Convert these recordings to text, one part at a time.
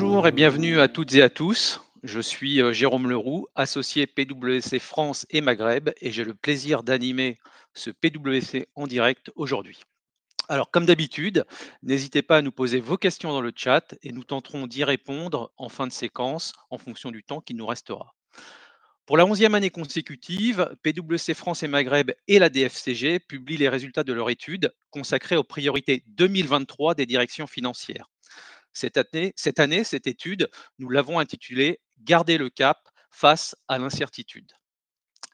Bonjour et bienvenue à toutes et à tous. Je suis euh, Jérôme Leroux, associé PwC France et Maghreb, et j'ai le plaisir d'animer ce PwC en direct aujourd'hui. Alors, comme d'habitude, n'hésitez pas à nous poser vos questions dans le chat et nous tenterons d'y répondre en fin de séquence en fonction du temps qui nous restera. Pour la onzième année consécutive, PwC France et Maghreb et la DFCG publient les résultats de leur étude consacrée aux priorités 2023 des directions financières. Cette année, cette, étude, nous l'avons intitulée Garder le cap face à l'incertitude.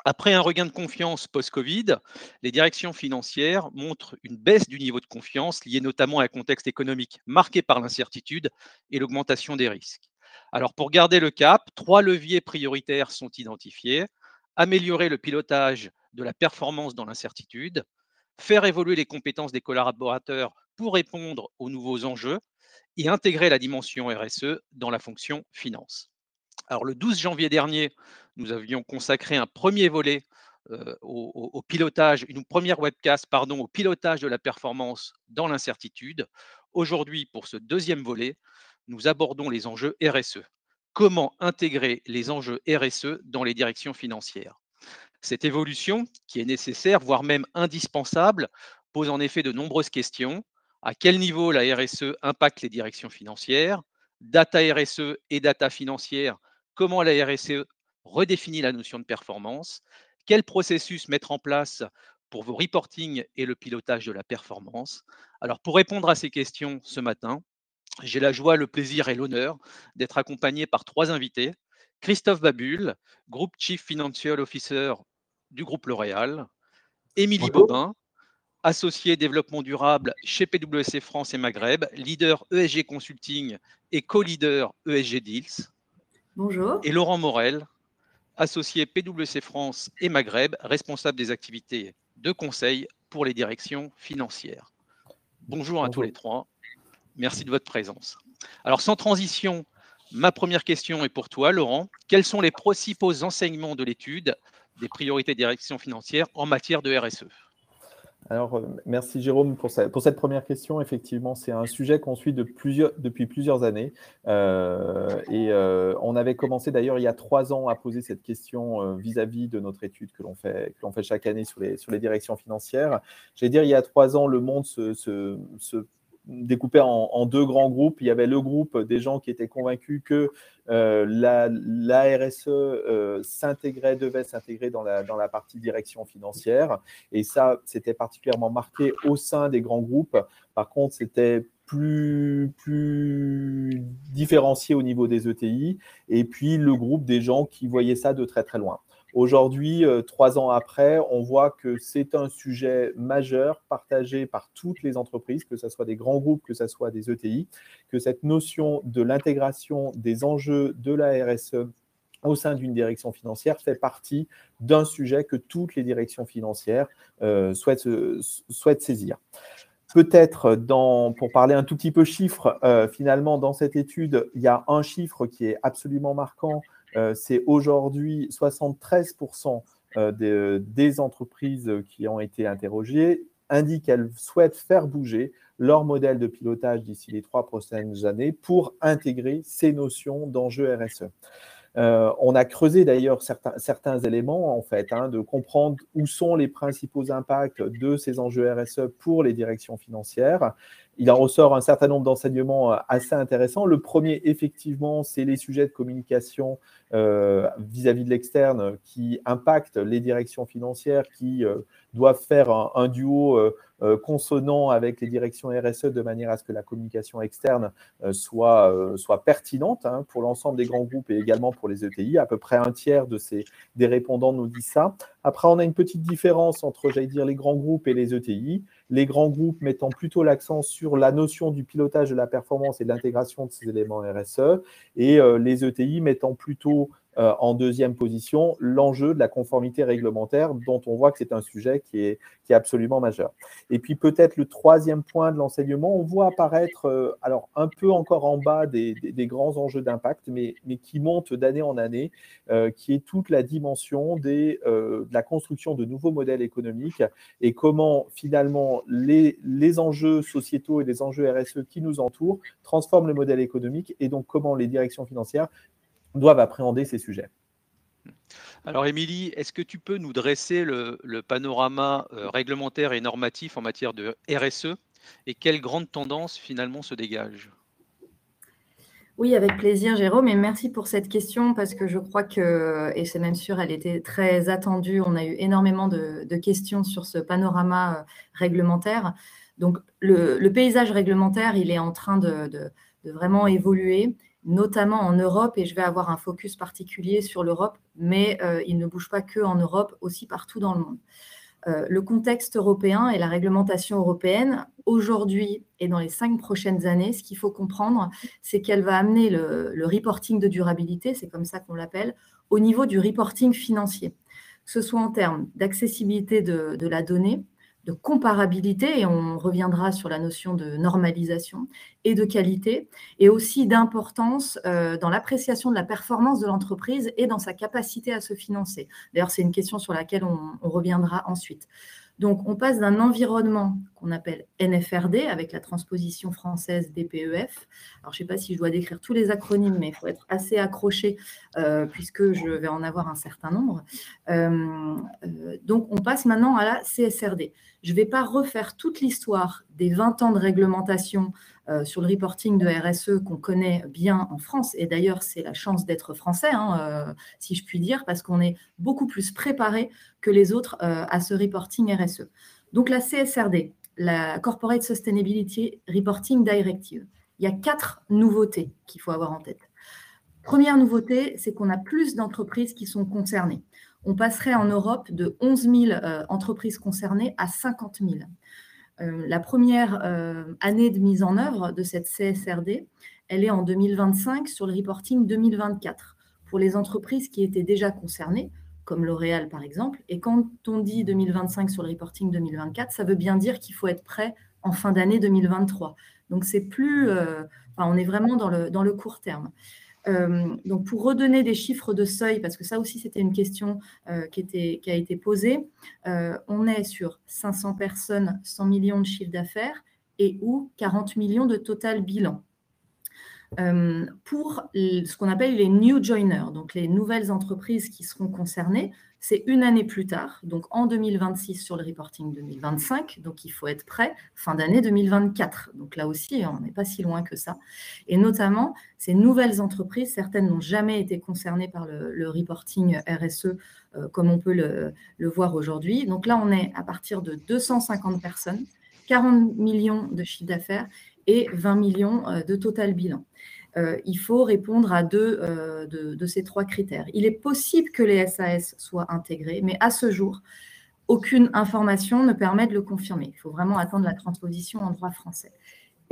Après un regain de confiance post-Covid, les directions financières montrent une baisse du niveau de confiance liée notamment à un contexte économique marqué par l'incertitude et l'augmentation des risques. Alors pour garder le cap, trois leviers prioritaires sont identifiés. Améliorer le pilotage de la performance dans l'incertitude, faire évoluer les compétences des collaborateurs pour répondre aux nouveaux enjeux et intégrer la dimension RSE dans la fonction finance. Alors le 12 janvier dernier, nous avions consacré un premier volet euh, au, au, pilotage, une première webcast pardon, au pilotage de la performance dans l'incertitude. Aujourd'hui, pour ce deuxième volet, nous abordons les enjeux RSE. Comment intégrer les enjeux RSE dans les directions financières? Cette évolution, qui est nécessaire, voire même indispensable, pose en effet de nombreuses questions. À quel niveau la RSE impacte les directions financières Data RSE et data financière, comment la RSE redéfinit la notion de performance Quel processus mettre en place pour vos reporting et le pilotage de la performance Alors pour répondre à ces questions ce matin, j'ai la joie, le plaisir et l'honneur d'être accompagné par trois invités. Christophe Babul, Group Chief Financial Officer du groupe L'Oréal. Émilie Bobin, associée développement durable chez PwC France et Maghreb, leader ESG Consulting et co-leader ESG Deals. Bonjour. Et Laurent Morel, associé PwC France et Maghreb, responsable des activités de conseil pour les directions financières. Bonjour, Bonjour. à tous les trois. Merci de votre présence. Alors, sans transition, ma première question est pour toi, Laurent. Quels sont les principaux enseignements de l'étude des priorités de direction financière en matière de RSE alors, euh, merci Jérôme pour, cette première question. Effectivement, c'est un sujet qu'on suit depuis plusieurs années. Euh, et euh, on avait commencé d'ailleurs il y a trois ans à poser cette question vis-à-vis -vis de notre étude que l'on fait, que fait chaque année sur les, directions financières. J'allais dire, il y a trois ans, le monde se découpé en, deux grands groupes. Il y avait le groupe des gens qui étaient convaincus que euh, la, RSE euh, s'intégrait, devait s'intégrer dans la, dans la partie direction financière. Et ça, c'était particulièrement marqué au sein des grands groupes. Par contre, c'était plus, plus différencié au niveau des ETI. Et puis, le groupe des gens qui voyaient ça de très, très loin. Aujourd'hui, euh, trois ans après, on voit que c'est un sujet majeur partagé par toutes les entreprises, que ce soit des grands groupes, que ce soit des ETI, que cette notion de l'intégration des enjeux de la RSE au sein d'une direction financière fait partie d'un sujet que toutes les directions financières euh, souhaitent, saisir. Peut-être, pour parler un tout petit peu chiffres, euh, finalement, dans cette étude, il y a un chiffre qui est absolument marquant, c'est aujourd'hui 73% euh, des, entreprises qui ont été interrogées indiquent qu'elles souhaitent faire bouger leur modèle de pilotage d'ici les trois prochaines années pour intégrer ces notions d'enjeux RSE. Euh, on a creusé d'ailleurs certains, éléments, en fait, hein, de comprendre où sont les principaux impacts de ces enjeux RSE pour les directions financières il en ressort un certain nombre d'enseignements euh, assez intéressants. Le premier, effectivement, c'est les sujets de communication euh, vis-à-vis de l'externe qui impactent les directions financières qui euh, doivent faire un, duo consonant avec les directions RSE de manière à ce que la communication externe soit, soit pertinente hein, pour l'ensemble des grands groupes et également pour les ETI. À peu près un tiers des répondants nous disent ça. Après, on a une petite différence entre, j'allais dire, les grands groupes et les ETI les grands groupes mettant plutôt l'accent sur la notion du pilotage de la performance et de l'intégration de ces éléments RSE, et euh, les ETI mettant plutôt en deuxième position, l'enjeu de la conformité réglementaire, dont on voit que c'est un sujet qui est, qui est absolument majeur. Et puis peut-être le troisième point de l'enseignement, on voit apparaître, alors un peu encore en bas des, des, grands enjeux d'impact, mais, mais qui monte d'année en année, qui est toute la dimension des, de la construction de nouveaux modèles économiques et comment finalement les, les enjeux sociétaux et les enjeux RSE qui nous entourent transforment le modèle économique et donc comment les directions financières doivent appréhender ces sujets. Alors Émilie, est-ce que tu peux nous dresser le, panorama euh, réglementaire et normatif en matière de RSE et quelles grandes tendances finalement se dégagent oui, avec plaisir, Jérôme, et merci pour cette question parce que je crois que, et c'est même sûr, elle était très attendue. On a eu énormément de, questions sur ce panorama euh, réglementaire. Donc, le, paysage réglementaire, il est en train de, vraiment évoluer, notamment en Europe, et je vais avoir un focus particulier sur l'Europe, mais euh, il ne bouge pas que en Europe, aussi partout dans le monde. Euh, le contexte européen et la réglementation européenne, aujourd'hui et dans les cinq prochaines années, ce qu'il faut comprendre, c'est qu'elle va amener le, reporting de durabilité, c'est comme ça qu'on l'appelle, au niveau du reporting financier, que ce soit en termes d'accessibilité de la donnée, de comparabilité, et on reviendra sur la notion de normalisation, et de qualité, et aussi d'importance euh, dans l'appréciation de la performance de l'entreprise et dans sa capacité à se financer. D'ailleurs, c'est une question sur laquelle on reviendra ensuite. Donc, on passe d'un environnement qu'on appelle NFRD, avec la transposition française DPEF. Alors, je ne sais pas si je dois décrire tous les acronymes, mais il faut être assez accroché, euh, puisque je vais en avoir un certain nombre. Euh, euh, donc, on passe maintenant à la CSRD. Je ne vais pas refaire toute l'histoire des 20 ans de réglementation euh, sur le reporting de RSE qu'on connaît bien en France. Et d'ailleurs, c'est la chance d'être français, hein, euh, si je puis dire, parce qu'on est beaucoup plus préparé que les autres euh, à ce reporting RSE. Donc la CSRD, la Corporate Sustainability Reporting Directive, il y a quatre nouveautés qu'il faut avoir en tête. Première nouveauté, c'est qu'on a plus d'entreprises qui sont concernées. On passerait en Europe de 11 000 entreprises concernées à 50 000. Euh, la première euh, année de mise en œuvre de cette CSRD, elle est en 2025 sur le reporting 2024 pour les entreprises qui étaient déjà concernées, comme L'Oréal par exemple. Et quand on dit 2025 sur le reporting 2024, ça veut bien dire qu'il faut être prêt en fin d'année 2023. Donc c'est plus, euh, on est vraiment dans le, dans le court terme. Euh, donc, pour redonner des chiffres de seuil, parce que ça aussi, c'était une question euh, qui, a été posée, euh, on est sur 500 personnes, 100 millions de chiffre d'affaires et ou 40 millions de total bilan. pour ce qu'on appelle les new joiners, donc les nouvelles entreprises qui seront concernées, c'est une année plus tard, donc en 2026 sur le reporting 2025, donc il faut être prêt fin d'année 2024. Donc là aussi, on n'est pas si loin que ça. Et notamment, ces nouvelles entreprises, certaines n'ont jamais été concernées par le, reporting RSE euh, comme on peut le, le voir aujourd'hui. Donc là, on est à partir de 250 personnes, 40 millions de chiffre d'affaires et 20 millions euh, de total bilan. Euh, il faut répondre à deux euh, de, ces trois critères. Il est possible que les SAS soient intégrés, mais à ce jour, aucune information ne permet de le confirmer. Il faut vraiment attendre la transposition en droit français.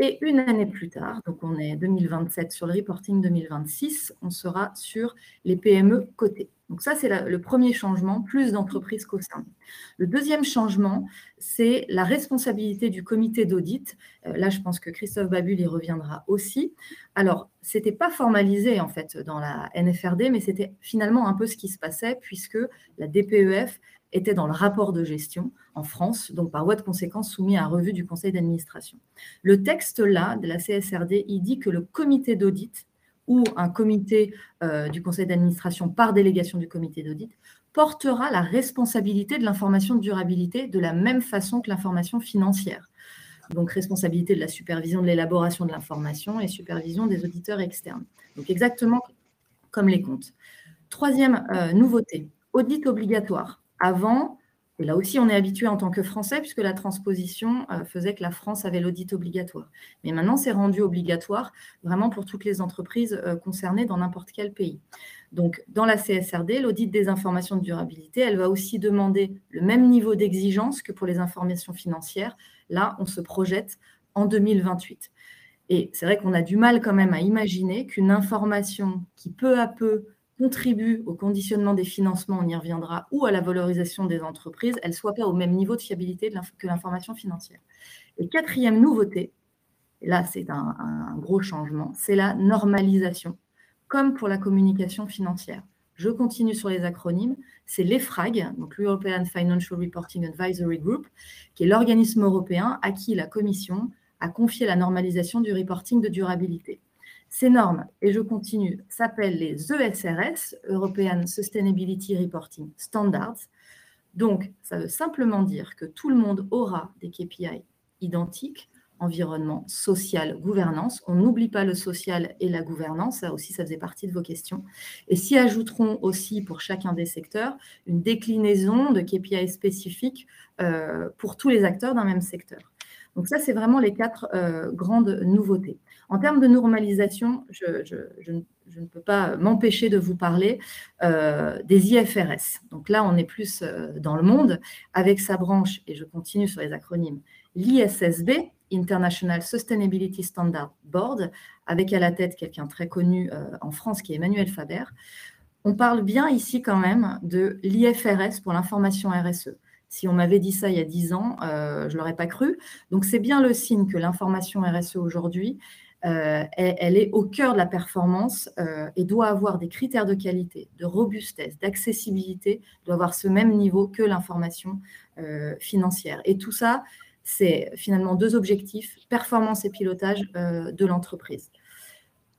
Et une année plus tard, donc on est 2027 sur le reporting 2026, on sera sur les PME cotées. Donc ça, c'est le premier changement, plus d'entreprises concernées. Le deuxième changement, c'est la responsabilité du comité d'audit. Euh, là, je pense que Christophe Babul y reviendra aussi. Alors, ce n'était pas formalisé en fait dans la NFRD, mais c'était finalement un peu ce qui se passait puisque la DPEF était dans le rapport de gestion en France, donc par voie de conséquence soumis à revue du conseil d'administration. Le texte là de la CSRD, il dit que le comité d'audit ou un comité euh, du conseil d'administration par délégation du comité d'audit portera la responsabilité de l'information de durabilité de la même façon que l'information financière. Donc responsabilité de la supervision de l'élaboration de l'information et supervision des auditeurs externes. Donc exactement comme les comptes. Troisième euh, nouveauté, audit obligatoire. Avant, et là aussi, on est habitué en tant que Français, puisque la transposition euh, faisait que la France avait l'audit obligatoire. Mais maintenant, c'est rendu obligatoire vraiment pour toutes les entreprises euh, concernées dans n'importe quel pays. Donc, dans la CSRD, l'audit des informations de durabilité, elle va aussi demander le même niveau d'exigence que pour les informations financières. Là, on se projette en 2028. Et c'est vrai qu'on a du mal quand même à imaginer qu'une information qui peu à peu contribuent au conditionnement des financements, on y reviendra, ou à la valorisation des entreprises, elles ne soient pas au même niveau de fiabilité que l'information financière. Et quatrième nouveauté, et là c'est un, un gros changement, c'est la normalisation, comme pour la communication financière. Je continue sur les acronymes. C'est l'EFRAG, donc l'European Financial Reporting Advisory Group, qui est l'organisme européen à qui la Commission a confié la normalisation du reporting de durabilité. Ces normes, et je continue, s'appellent les ESRS, European Sustainability Reporting Standards. Donc, ça veut simplement dire que tout le monde aura des KPI identiques environnement, social, gouvernance. On n'oublie pas le social et la gouvernance, ça aussi, ça faisait partie de vos questions. Et s'y ajouteront aussi pour chacun des secteurs une déclinaison de KPI spécifiques euh, pour tous les acteurs d'un même secteur. Donc ça, c'est vraiment les quatre euh, grandes nouveautés. En termes de normalisation, je, ne peux pas m'empêcher de vous parler euh, des IFRS. Donc là, on est plus dans le monde avec sa branche, et je continue sur les acronymes, l'ISSB, International Sustainability Standard Board, avec à la tête quelqu'un très connu euh, en France qui est Emmanuel Faber. On parle bien ici quand même de l'IFRS pour l'information RSE. Si on m'avait dit ça il y a 10 ans, euh, je ne l'aurais pas cru. Donc c'est bien le signe que l'information RSE aujourd'hui, euh, elle, est au cœur de la performance et doit avoir des critères de qualité, de robustesse, d'accessibilité, doit avoir ce même niveau que l'information financière. Et tout ça, c'est finalement deux objectifs, performance et pilotage euh, de l'entreprise.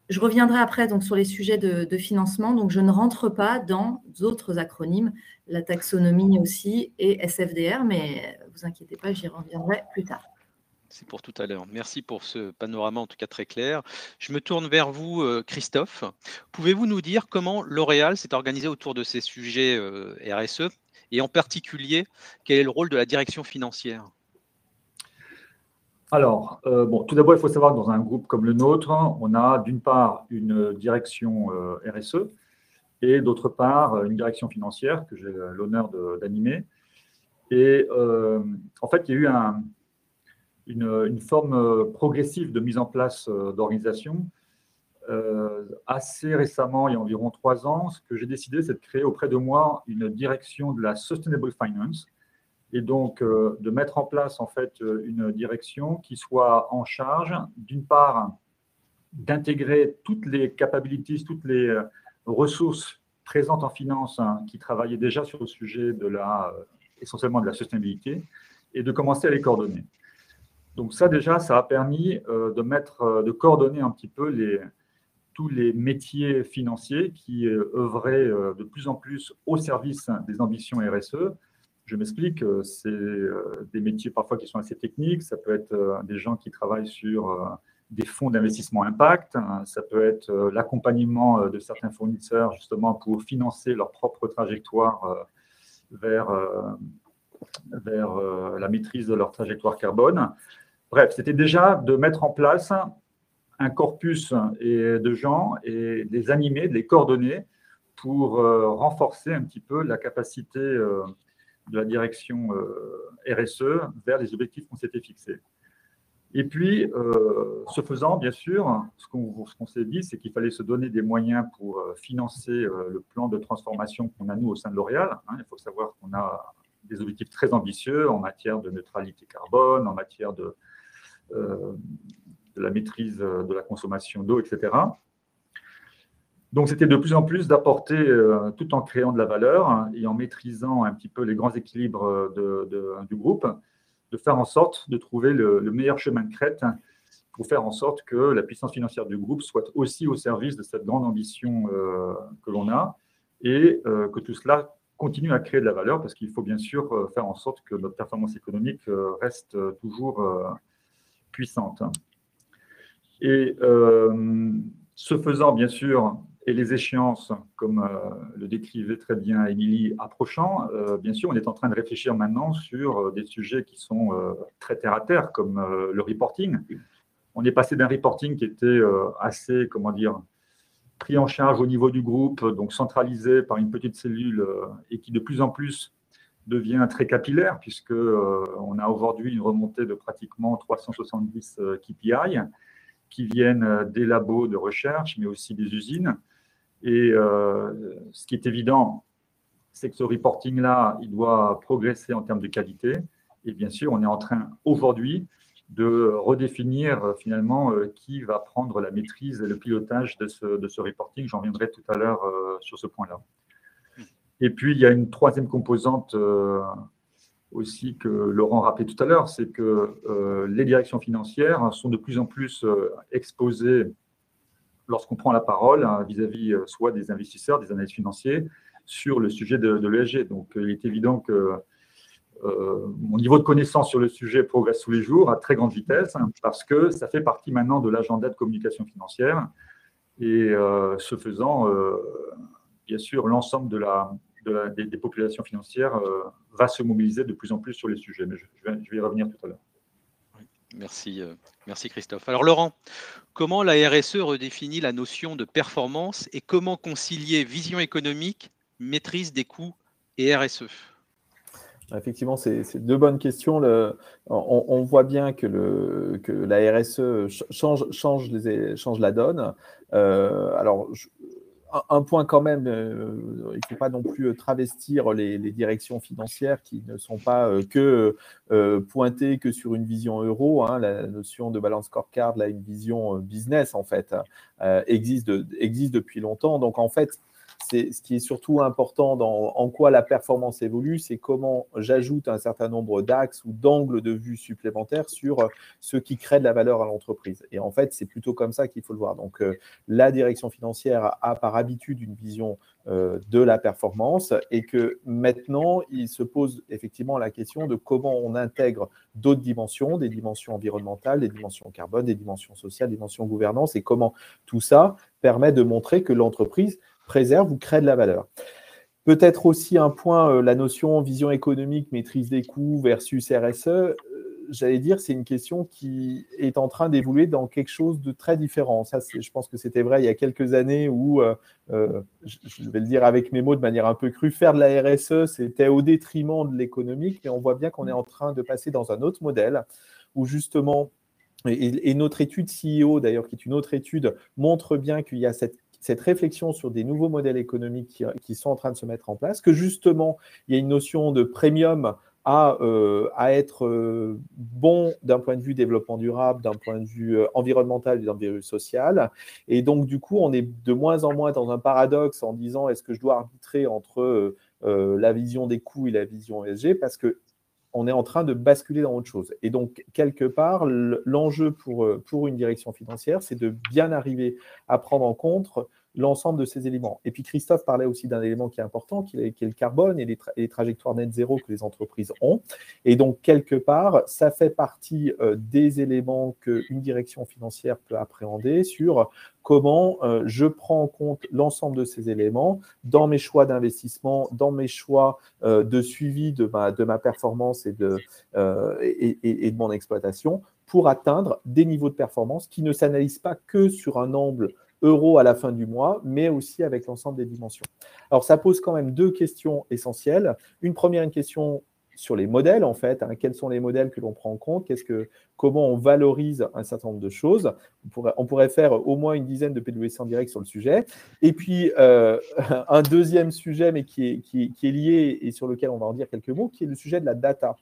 Je reviendrai après donc, sur les sujets de, financement, donc je ne rentre pas dans d'autres acronymes, la taxonomie aussi et SFDR, mais vous inquiétez pas, j'y reviendrai plus tard. C'est pour tout à l'heure. Merci pour ce panorama en tout cas très clair. Je me tourne vers vous, euh, Christophe. Pouvez-vous nous dire comment L'Oréal s'est organisé autour de ces sujets euh, RSE et en particulier quel est le rôle de la direction financière? Alors, euh, bon, tout d'abord, il faut savoir que dans un groupe comme le nôtre, on a d'une part une direction RSE et d'autre part une direction financière que j'ai l'honneur d'animer. Et en fait, il y a eu une, forme progressive de mise en place d'organisation. assez récemment, il y a environ trois ans, ce que j'ai décidé, c'est de créer auprès de moi une direction de la Sustainable Finance et donc euh, de mettre en place en fait euh, une direction qui soit en charge d'une part d'intégrer toutes les capabilities, toutes les euh, ressources présentes en finance hein, qui travaillaient déjà sur le sujet de la essentiellement de la sustainabilité et de commencer à les coordonner. Donc ça déjà, ça a permis de mettre, de coordonner un petit peu tous les métiers financiers qui œuvraient de plus en plus au service des ambitions RSE, je m'explique, euh, c'est euh, des métiers parfois qui sont assez techniques, ça peut être euh, des gens qui travaillent sur des fonds d'investissement impact, hein, ça peut être l'accompagnement de certains fournisseurs justement pour financer leur propre trajectoire vers, vers la maîtrise de leur trajectoire carbone. Bref, c'était déjà de mettre en place un corpus de gens et les animer, de les coordonner pour renforcer un petit peu la capacité de la direction euh, RSE vers les objectifs qu'on s'était fixés. Et puis, euh, ce faisant, bien sûr, ce qu'on s'est dit, c'est qu'il fallait se donner des moyens pour euh, financer le plan de transformation qu'on a, nous, au sein de L'Oréal. Hein. Il faut savoir qu'on a des objectifs très ambitieux en matière de neutralité carbone, en matière de, de la maîtrise de la consommation d'eau, etc. Donc, c'était de plus en plus d'apporter, euh, tout en créant de la valeur hein, et en maîtrisant un petit peu les grands équilibres euh, du groupe, de faire en sorte de trouver le, meilleur chemin de crête pour faire en sorte que la puissance financière du groupe soit aussi au service de cette grande ambition euh, que l'on a et que tout cela continue à créer de la valeur parce qu'il faut bien sûr faire en sorte que notre performance économique reste toujours puissante. Et ce faisant, bien sûr, et les échéances, comme euh, le décrivait très bien Émilie, approchant, euh, bien sûr, on est en train de réfléchir maintenant sur euh, des sujets qui sont très terre à terre, comme le reporting. On est passé d'un reporting qui était assez, comment dire, pris en charge au niveau du groupe, donc centralisé par une petite cellule et qui de plus en plus devient très capillaire, puisque on a aujourd'hui une remontée de pratiquement 370 KPI qui viennent des labos de recherche, mais aussi des usines Et ce qui est évident, c'est que ce reporting-là, il doit progresser en termes de qualité. Et bien sûr, on est en train aujourd'hui de redéfinir euh, finalement euh, qui va prendre la maîtrise et le pilotage de ce, de ce reporting. J'en reviendrai tout à l'heure euh, sur ce point-là. Et puis, il y a une troisième composante aussi que Laurent rappelait tout à l'heure, c'est que les directions financières sont de plus en plus exposées lorsqu'on prend la parole hein, vis-à-vis soit des investisseurs, des analystes financiers, sur le sujet de, de l'ESG. Donc, il est évident que euh, mon niveau de connaissance sur le sujet progresse tous les jours à très grande vitesse hein, parce que ça fait partie maintenant de l'agenda de communication financière. Et euh, ce faisant, euh, bien sûr, l'ensemble de la, des, populations financières va se mobiliser de plus en plus sur les sujets. Mais je, vais, je vais, y revenir tout à l'heure. Merci, merci Christophe. Alors Laurent, comment la RSE redéfinit la notion de performance et comment concilier vision économique, maîtrise des coûts et RSE Effectivement, c'est deux bonnes questions. on, voit bien que, la RSE change, la donne. Euh, alors, un, point quand même, euh, il ne faut pas non plus euh, travestir les, directions financières qui ne sont pas que pointées que sur une vision euro. Hein. la notion de balance scorecard, là, une vision business, en fait, existe, existe depuis longtemps. Donc, en fait, ce qui est surtout important dans en quoi la performance évolue, c'est comment j'ajoute un certain nombre d'axes ou d'angles de vue supplémentaires sur ce qui crée de la valeur à l'entreprise. Et en fait, c'est plutôt comme ça qu'il faut le voir. Donc, euh, la direction financière a par habitude une vision euh, de la performance et que maintenant, il se pose effectivement la question de comment on intègre d'autres dimensions, des dimensions environnementales, des dimensions carbone, des dimensions sociales, des dimensions gouvernance et comment tout ça permet de montrer que l'entreprise préserve ou crée de la valeur. Peut-être aussi un point, euh, la notion vision économique, maîtrise des coûts versus RSE. Euh, j'allais dire, c'est une question qui est en train d'évoluer dans quelque chose de très différent. Ça, je pense que c'était vrai il y a quelques années où, euh, je vais le dire avec mes mots de manière un peu crue, faire de la RSE, c'était au détriment de l'économique, mais on voit bien qu'on est en train de passer dans un autre modèle où justement et, notre étude CEO, d'ailleurs, qui est une autre étude, montre bien qu'il y a cette cette réflexion sur des nouveaux modèles économiques qui, sont en train de se mettre en place, que justement, il y a une notion de premium à, euh, être euh, bon d'un point de vue développement durable, d'un point de vue euh, environnemental et d'un point de vue social. Et donc, du coup, on est de moins en moins dans un paradoxe en disant est-ce que je dois arbitrer entre la vision des coûts et la vision ESG parce que on est en train de basculer dans autre chose. Et donc, quelque part, l'enjeu pour, euh, pour une direction financière, c'est de bien arriver à prendre en compte l'ensemble de ces éléments. Et puis Christophe parlait aussi d'un élément qui est important, qui est, le carbone et les, trajectoires net zéro que les entreprises ont. Et donc, quelque part, ça fait partie euh, des éléments qu'une direction financière peut appréhender sur comment euh, je prends en compte l'ensemble de ces éléments dans mes choix d'investissement, dans mes choix euh, de suivi de ma, performance et de, et, de mon exploitation pour atteindre des niveaux de performance qui ne s'analysent pas que sur un angle euro à la fin du mois, mais aussi avec l'ensemble des dimensions. Alors, ça pose quand même deux questions essentielles. Une première une question sur les modèles, en fait. Hein. quels sont les modèles que l'on prend en compte? Qu'est-ce que, Comment on valorise un certain nombre de choses? On pourrait, faire au moins une dizaine de PWC en direct sur le sujet. Et puis, euh, un deuxième sujet, mais qui est, qui, est, lié et sur lequel on va en dire quelques mots, qui est le sujet de la data.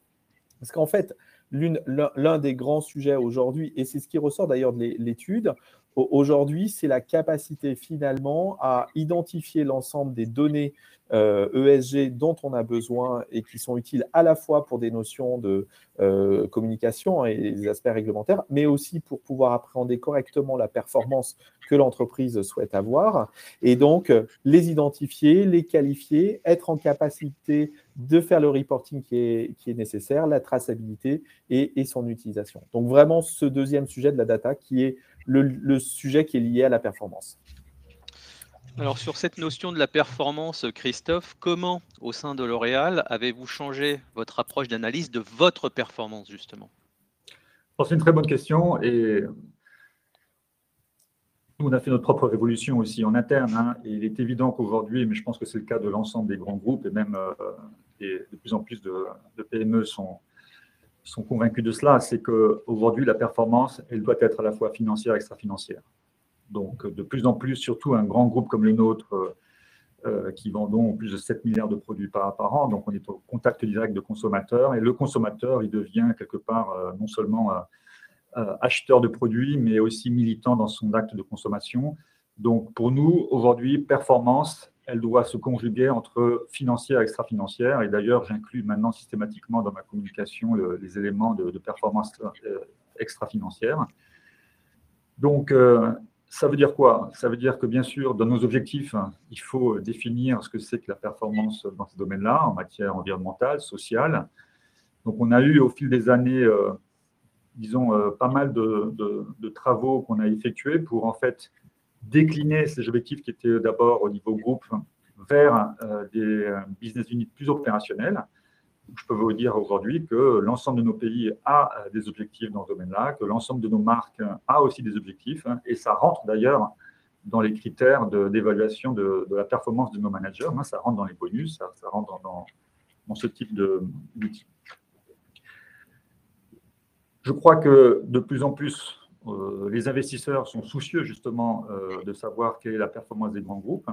Parce qu'en fait, l'un des grands sujets aujourd'hui, et c'est ce qui ressort d'ailleurs de l'étude, aujourd'hui, c'est la capacité finalement à identifier l'ensemble des données ESG euh, e dont on a besoin et qui sont utiles à la fois pour des notions de euh, communication et des aspects réglementaires, mais aussi pour pouvoir appréhender correctement la performance que l'entreprise souhaite avoir. Et donc, les identifier, les qualifier, être en capacité de faire le reporting qui est, nécessaire, la traçabilité et, son utilisation. Donc, vraiment, ce deuxième sujet de la data qui est le, le sujet qui est lié à la performance. Alors sur cette notion de la performance, Christophe, comment au sein de L'Oréal avez-vous changé votre approche d'analyse de votre performance justement? C'est une très bonne question et nous, on a fait notre propre révolution aussi en interne. Hein, et il est évident qu'aujourd'hui, mais je pense que c'est le cas de l'ensemble des grands groupes et même euh, de plus en plus de, PME sont, sont convaincus de cela, c'est qu'aujourd'hui, la performance, elle doit être à la fois financière et extra-financière. Donc, de plus en plus, surtout un grand groupe comme le nôtre, qui vendons plus de 7 milliards de produits par, par, an. Donc, on est au contact direct de consommateurs. Et le consommateur, il devient quelque part non seulement acheteur de produits, mais aussi militant dans son acte de consommation. Donc, pour nous, aujourd'hui, performance, elle doit se conjuguer entre financière et extra-financière. Et d'ailleurs, j'inclus maintenant systématiquement dans ma communication les éléments de, performance euh, extra-financière. Donc, euh, ça veut dire quoi? Ça veut dire que, bien sûr, dans nos objectifs, il faut définir ce que c'est que la performance dans ce domaine-là, en matière environnementale, sociale. Donc, on a eu au fil des années, euh, disons, pas mal de, de travaux qu'on a effectués pour, en fait, décliner ces objectifs qui étaient d'abord au niveau groupe vers euh, des euh, business units plus opérationnels. Je peux vous dire aujourd'hui que l'ensemble de nos pays a euh, des objectifs dans ce domaine-là, que l'ensemble de nos marques a aussi des objectifs, hein, et ça rentre d'ailleurs dans les critères d'évaluation de, la performance de nos managers. Hein, ça rentre dans les bonus, ça, rentre dans, dans, ce type d'outils. Je crois que de plus en plus, euh, les investisseurs sont soucieux justement euh, de savoir quelle est la performance des grands groupes.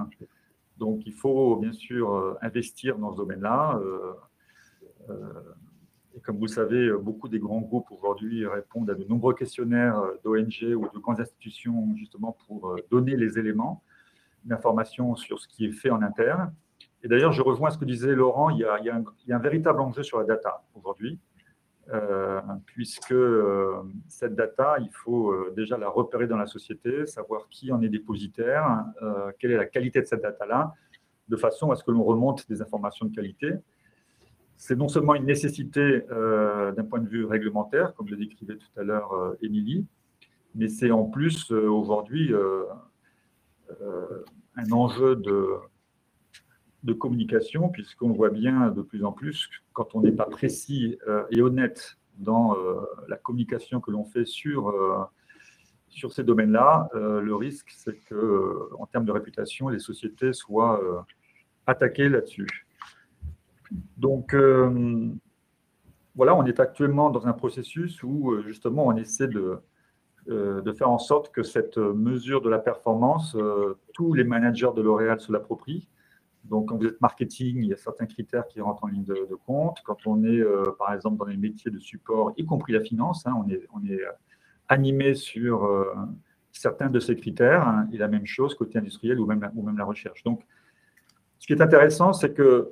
Donc, il faut bien sûr euh, investir dans ce domaine-là. et comme vous le savez, beaucoup des grands groupes aujourd'hui répondent à de nombreux questionnaires d'ONG ou de grandes institutions justement pour donner les éléments d'information sur ce qui est fait en interne. Et d'ailleurs, je rejoins ce que disait Laurent, il y a un véritable enjeu sur la data aujourd'hui. Euh, puisque euh, cette data, il faut euh, déjà la repérer dans la société, savoir qui en est dépositaire, quelle est la qualité de cette data-là, de façon à ce que l'on remonte des informations de qualité. C'est non seulement une nécessité d'un point de vue réglementaire, comme le décrivait tout à l'heure Émilie, mais c'est en plus aujourd'hui un enjeu de, de communication, puisqu'on voit bien de plus en plus, quand on n'est pas précis euh, et honnête dans euh, la communication que l'on fait sur, euh, sur ces domaines-là, le risque, c'est que, en termes de réputation, les sociétés soient attaquées là-dessus. Donc, voilà, on est actuellement dans un processus où, justement, on essaie de, de faire en sorte que cette mesure de la performance, tous les managers de L'Oréal se l'approprient donc, quand vous êtes marketing, il y a certains critères qui rentrent en ligne de, compte. Quand on est, euh, par exemple, dans les métiers de support, y compris la finance, hein, on est, euh, animé sur euh, certains de ces critères. Hein, et la même chose côté industriel ou même la, recherche. Donc, ce qui est intéressant, c'est que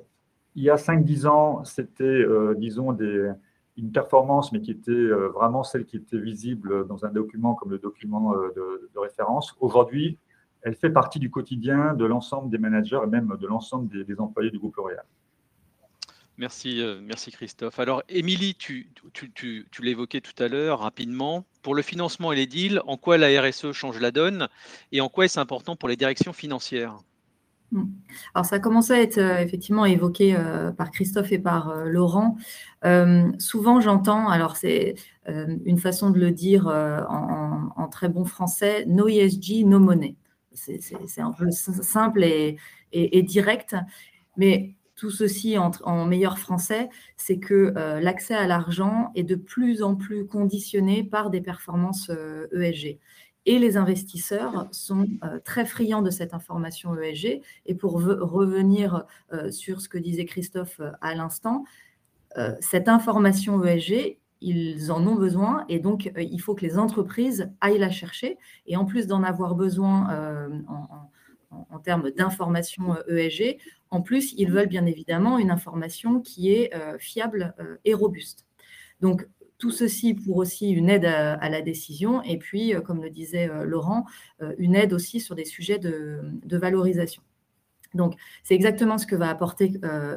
il y a 5-10 ans, c'était, disons, une performance, mais qui était vraiment celle qui était visible dans un document comme le document de référence. Aujourd'hui, elle fait partie du quotidien de l'ensemble des managers et même de l'ensemble des, employés du groupe L'Oréal. Merci, euh, merci Christophe. Alors, Émilie, tu, tu, l'évoquais tout à l'heure rapidement. Pour le financement et les deals, en quoi la RSE change la donne et en quoi est-ce important pour les directions financières? Hmm. alors, ça a commencé à être euh, effectivement évoqué euh, par Christophe et par Laurent. souvent, j'entends, alors c'est une façon de le dire en, en, très bon français, no ESG, no money c'est un peu simple et, direct. Mais tout ceci en, meilleur français, c'est que euh, l'accès à l'argent est de plus en plus conditionné par des performances ESG. Euh, e et les investisseurs sont euh, très friands de cette information ESG. Et pour revenir sur ce que disait Christophe à l'instant, cette information ESG, ils en ont besoin et donc euh, il faut que les entreprises aillent la chercher. Et en plus d'en avoir besoin euh, en, termes d'information ESG, euh, e en plus, ils veulent bien évidemment une information qui est fiable et robuste. Donc, tout ceci pour aussi une aide à, la décision et puis, comme le disait Laurent, une aide aussi sur des sujets de, valorisation. Donc, c'est exactement ce que va apporter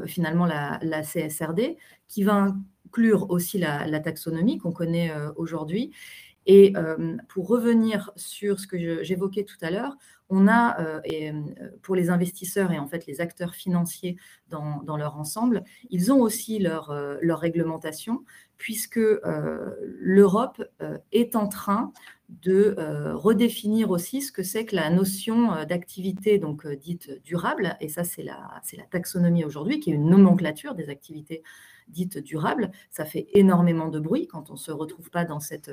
finalement la, la, CSRD, qui va inclure aussi la, taxonomie qu'on connaît euh, aujourd'hui. Et euh, pour revenir sur ce que j'évoquais tout à l'heure, on a, euh, pour les investisseurs et en fait les acteurs financiers dans, leur ensemble, ils ont aussi leur, leur réglementation, puisque l'Europe est en train de redéfinir aussi ce que c'est que la notion d'activité donc dite durable, et ça c'est la, la taxonomie aujourd'hui, qui est une nomenclature des activités dites durables. Ça fait énormément de bruit quand on ne se retrouve pas dans cette,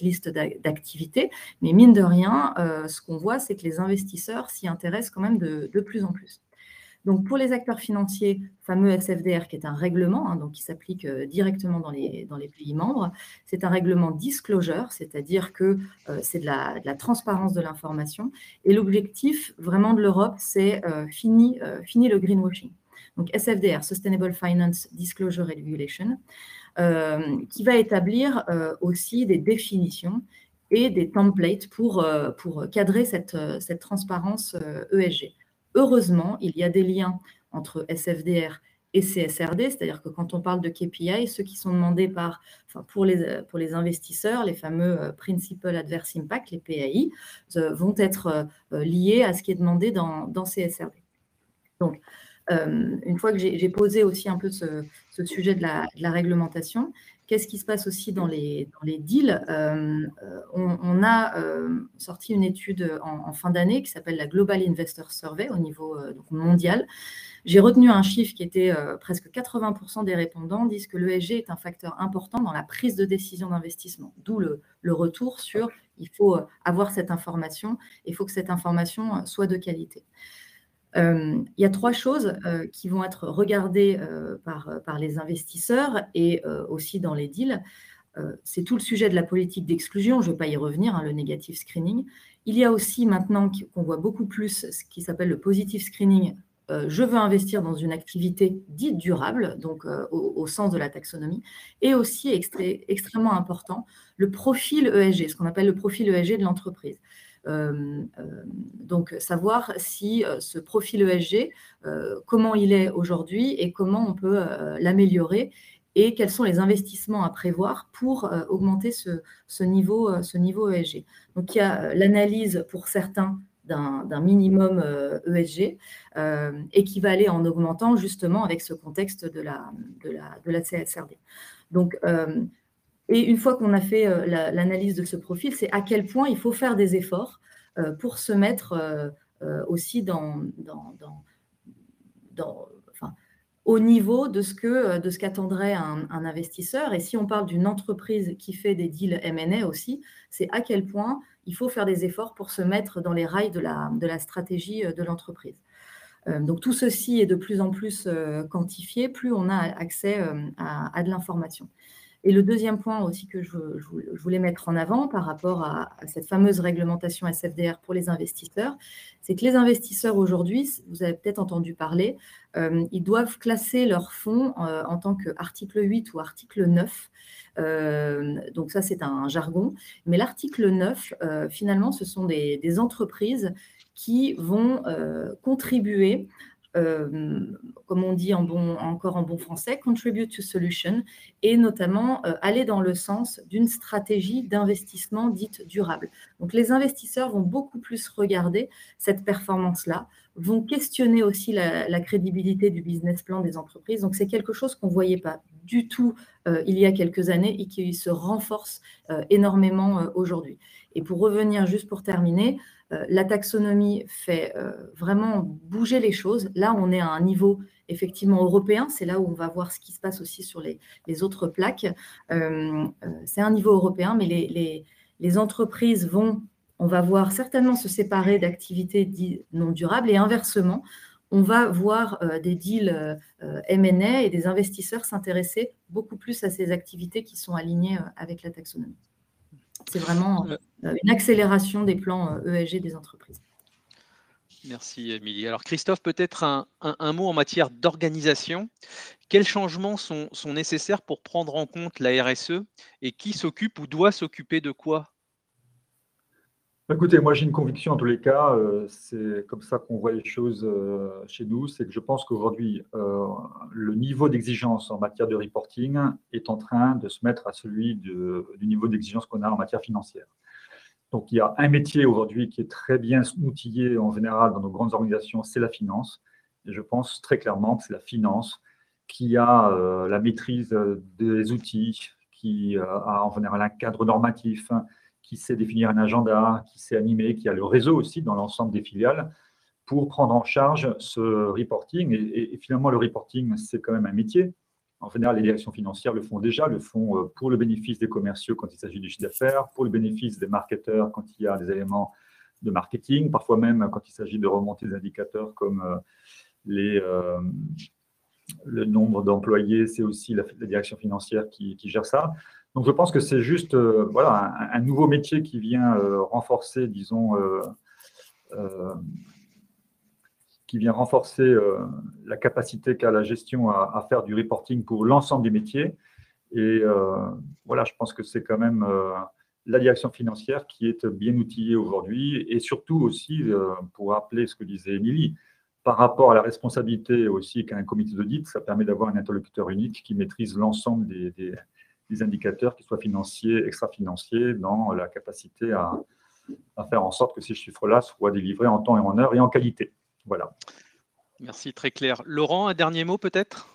liste d'activités. Mais mine de rien, ce qu'on voit, c'est que les investisseurs s'y intéressent quand même de, plus en plus. Donc, pour les acteurs financiers, fameux SFDR, qui est un règlement, hein, qui s'applique euh, directement dans les, pays membres, c'est un règlement disclosure, c'est-à-dire que euh, c'est de la, transparence de l'information. Et l'objectif vraiment de l'Europe, c'est euh, fini le greenwashing. Donc, SFDR, Sustainable Finance Disclosure Regulation, qui va établir aussi des définitions et des templates pour, pour cadrer cette, cette transparence ESG. E Heureusement, il y a des liens entre SFDR et CSRD, c'est-à-dire que quand on parle de KPI, ceux qui sont demandés par, enfin pour, les, pour les investisseurs, les fameux euh, Principal Adverse Impact, les PAI, euh, vont être euh, liés à ce qui est demandé dans, dans CSRD. Donc, une fois que j'ai posé aussi un peu ce, sujet de la, réglementation, qu'est-ce qui se passe aussi dans les, dans les deals? On, a sorti une étude en, fin d'année qui s'appelle la Global Investor Survey au niveau mondial. J'ai retenu un chiffre qui était presque 80% des répondants disent que l'ESG est un facteur important dans la prise de décision d'investissement, d'où le, le, retour sur il faut avoir cette information, il faut que cette information soit de qualité. Il y a trois choses qui vont être regardées par, les investisseurs et aussi dans les deals. c'est tout le sujet de la politique d'exclusion, je ne vais pas y revenir, hein, le negative screening. Il y a aussi maintenant qu'on voit beaucoup plus ce qui s'appelle le positive screening. je veux investir dans une activité dite durable, donc au, sens de la taxonomie, et aussi extrêmement important, le profil ESG, ce qu'on appelle le profil ESG de l'entreprise. Euh, euh, donc, savoir si euh, ce profil ESG, comment il est aujourd'hui et comment on peut l'améliorer et quels sont les investissements à prévoir pour augmenter ce, niveau, ce niveau ESG. Donc, il y a l'analyse pour certains d'un minimum ESG e et qui va aller en augmentant justement avec ce contexte de la, de la, de la CSRD. Donc, et une fois qu'on a fait euh, l'analyse de ce profil, c'est à quel point il faut faire des efforts euh, pour se mettre euh, aussi dans, au niveau de ce qu'attendrait un, investisseur. Et si on parle d'une entreprise qui fait des deals M&A aussi, c'est à quel point il faut faire des efforts pour se mettre dans les rails de la stratégie de l'entreprise. donc tout ceci est de plus en plus quantifié, plus on a accès à de l'information. Et le deuxième point aussi que je, voulais mettre en avant par rapport à, cette fameuse réglementation SFDR pour les investisseurs, c'est que les investisseurs aujourd'hui, vous avez peut-être entendu parler, euh, ils doivent classer leurs fonds euh, en tant qu'article 8 ou article 9. Euh, donc ça, c'est un jargon. Mais l'article 9, finalement, ce sont des entreprises qui vont contribuer comme on dit encore en bon français, contribute to solution, et notamment euh, aller dans le sens d'une stratégie d'investissement dite durable. Donc les investisseurs vont beaucoup plus regarder cette performance-là, vont questionner aussi la, crédibilité du business plan des entreprises. Donc c'est quelque chose qu'on ne voyait pas du tout euh, il y a quelques années et qui se renforce énormément aujourd'hui. Et pour revenir juste pour terminer, euh, la taxonomie fait euh, vraiment bouger les choses. Là, on est à un niveau effectivement européen. C'est là où on va voir ce qui se passe aussi sur les, autres plaques. Euh, c'est un niveau européen, mais les, entreprises vont, on va voir certainement se séparer d'activités non durables et inversement, on va voir des deals M&A et des investisseurs s'intéresser beaucoup plus à ces activités qui sont alignées avec la taxonomie. C'est vraiment euh, une accélération des plans ESG euh, des entreprises. Merci, Émilie. Alors, Christophe, peut-être un, mot en matière d'organisation. Quels changements sont, nécessaires pour prendre en compte la RSE et qui s'occupe ou doit s'occuper de quoi? Écoutez, moi j'ai une conviction en tous les cas, euh, c'est comme ça qu'on voit les choses euh, chez nous, c'est que je pense qu'aujourd'hui, euh, le niveau d'exigence en matière de reporting est en train de se mettre à celui du niveau d'exigence qu'on a en matière financière. Donc il y a un métier aujourd'hui qui est très bien outillé en général dans nos grandes organisations, c'est la finance. Et je pense très clairement que c'est la finance qui a la maîtrise des outils, qui a en général un cadre normatif, qui sait définir un agenda, qui sait animer, qui a le réseau aussi dans l'ensemble des filiales pour prendre en charge ce reporting. Et, finalement, le reporting, c'est quand même un métier. En général, les directions financières le font déjà, le font pour le bénéfice des commerciaux quand il s'agit du chiffre d'affaires, pour le bénéfice des marketeurs quand il y a des éléments de marketing, parfois même quand il s'agit de remonter des indicateurs comme les, le nombre d'employés, c'est aussi la, direction financière qui, gère ça. Donc je pense que c'est juste voilà, un, nouveau métier qui vient renforcer, disons, qui vient renforcer euh, la capacité qu'a la gestion à, faire du reporting pour l'ensemble des métiers. Et euh, voilà, je pense que c'est quand même euh, la direction financière qui est bien outillée aujourd'hui et surtout aussi, pour rappeler ce que disait Émilie, par rapport à la responsabilité aussi qu'a un comité d'audit, ça permet d'avoir un interlocuteur unique qui maîtrise l'ensemble des, indicateurs, qu'ils soient financiers, extra-financiers, dans la capacité à, à faire en sorte que ces chiffres-là soient délivrés en temps et en heure et en qualité. Voilà. Merci, très clair. Laurent, un dernier mot peut-être?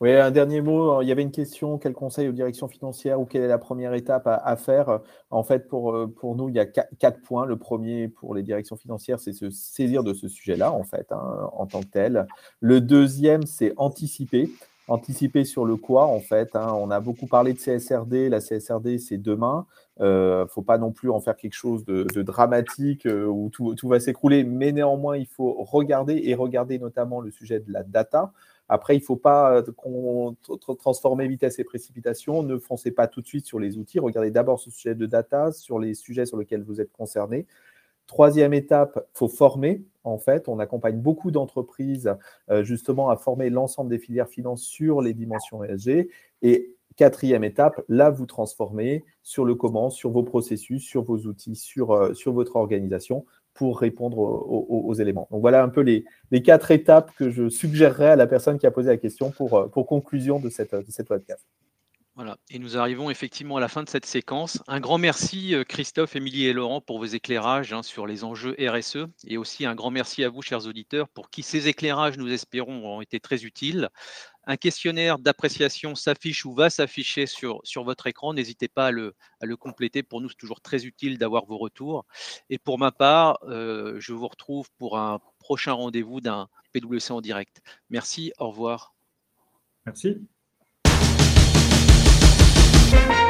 Oui, un dernier mot. Il y avait une question. Quel conseil aux directions financières ou quelle est la première étape à, faire? En fait, pour, pour nous, il y a quatre points. Le premier pour les directions financières, c'est se saisir de ce sujet-là, en fait, hein, en tant que tel. Le deuxième, c'est anticiper anticiper sur le quoi, en fait. Hein. On a beaucoup parlé de CSRD. La CSRD, c'est demain. Il euh, ne faut pas non plus en faire quelque chose de, dramatique euh, où tout, va s'écrouler. Mais néanmoins, il faut regarder et regarder notamment le sujet de la data. Après, il ne faut pas transformer vitesse et précipitation. Ne foncez pas tout de suite sur les outils. Regardez d'abord ce sujet de data, sur les sujets sur lesquels vous êtes concerné. Troisième étape, il faut former. En fait, on accompagne beaucoup d'entreprises euh, justement à former l'ensemble des filières finances sur les dimensions ESG. Et quatrième étape, là, vous transformez sur le comment, sur vos processus, sur vos outils, sur, euh, votre organisation pour répondre aux, éléments. Donc voilà un peu les, quatre étapes que je suggérerais à la personne qui a posé la question pour, euh, conclusion de cette, de cette podcast. Voilà, et nous arrivons effectivement à la fin de cette séquence. Un grand merci euh, Christophe, Émilie et Laurent pour vos éclairages hein, sur les enjeux RSE et aussi un grand merci à vous, chers auditeurs, pour qui ces éclairages, nous espérons, ont été très utiles. Un questionnaire d'appréciation s'affiche ou va s'afficher sur, sur votre écran. N'hésitez pas à le, compléter. Pour nous, c'est toujours très utile d'avoir vos retours. Et pour ma part, euh, je vous retrouve pour un prochain rendez-vous d'un PWC en direct. Merci, au revoir. Merci. Thank you.